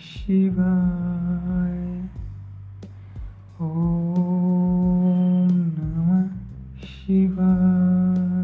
शिवाय। ॐ नमः शिवाय।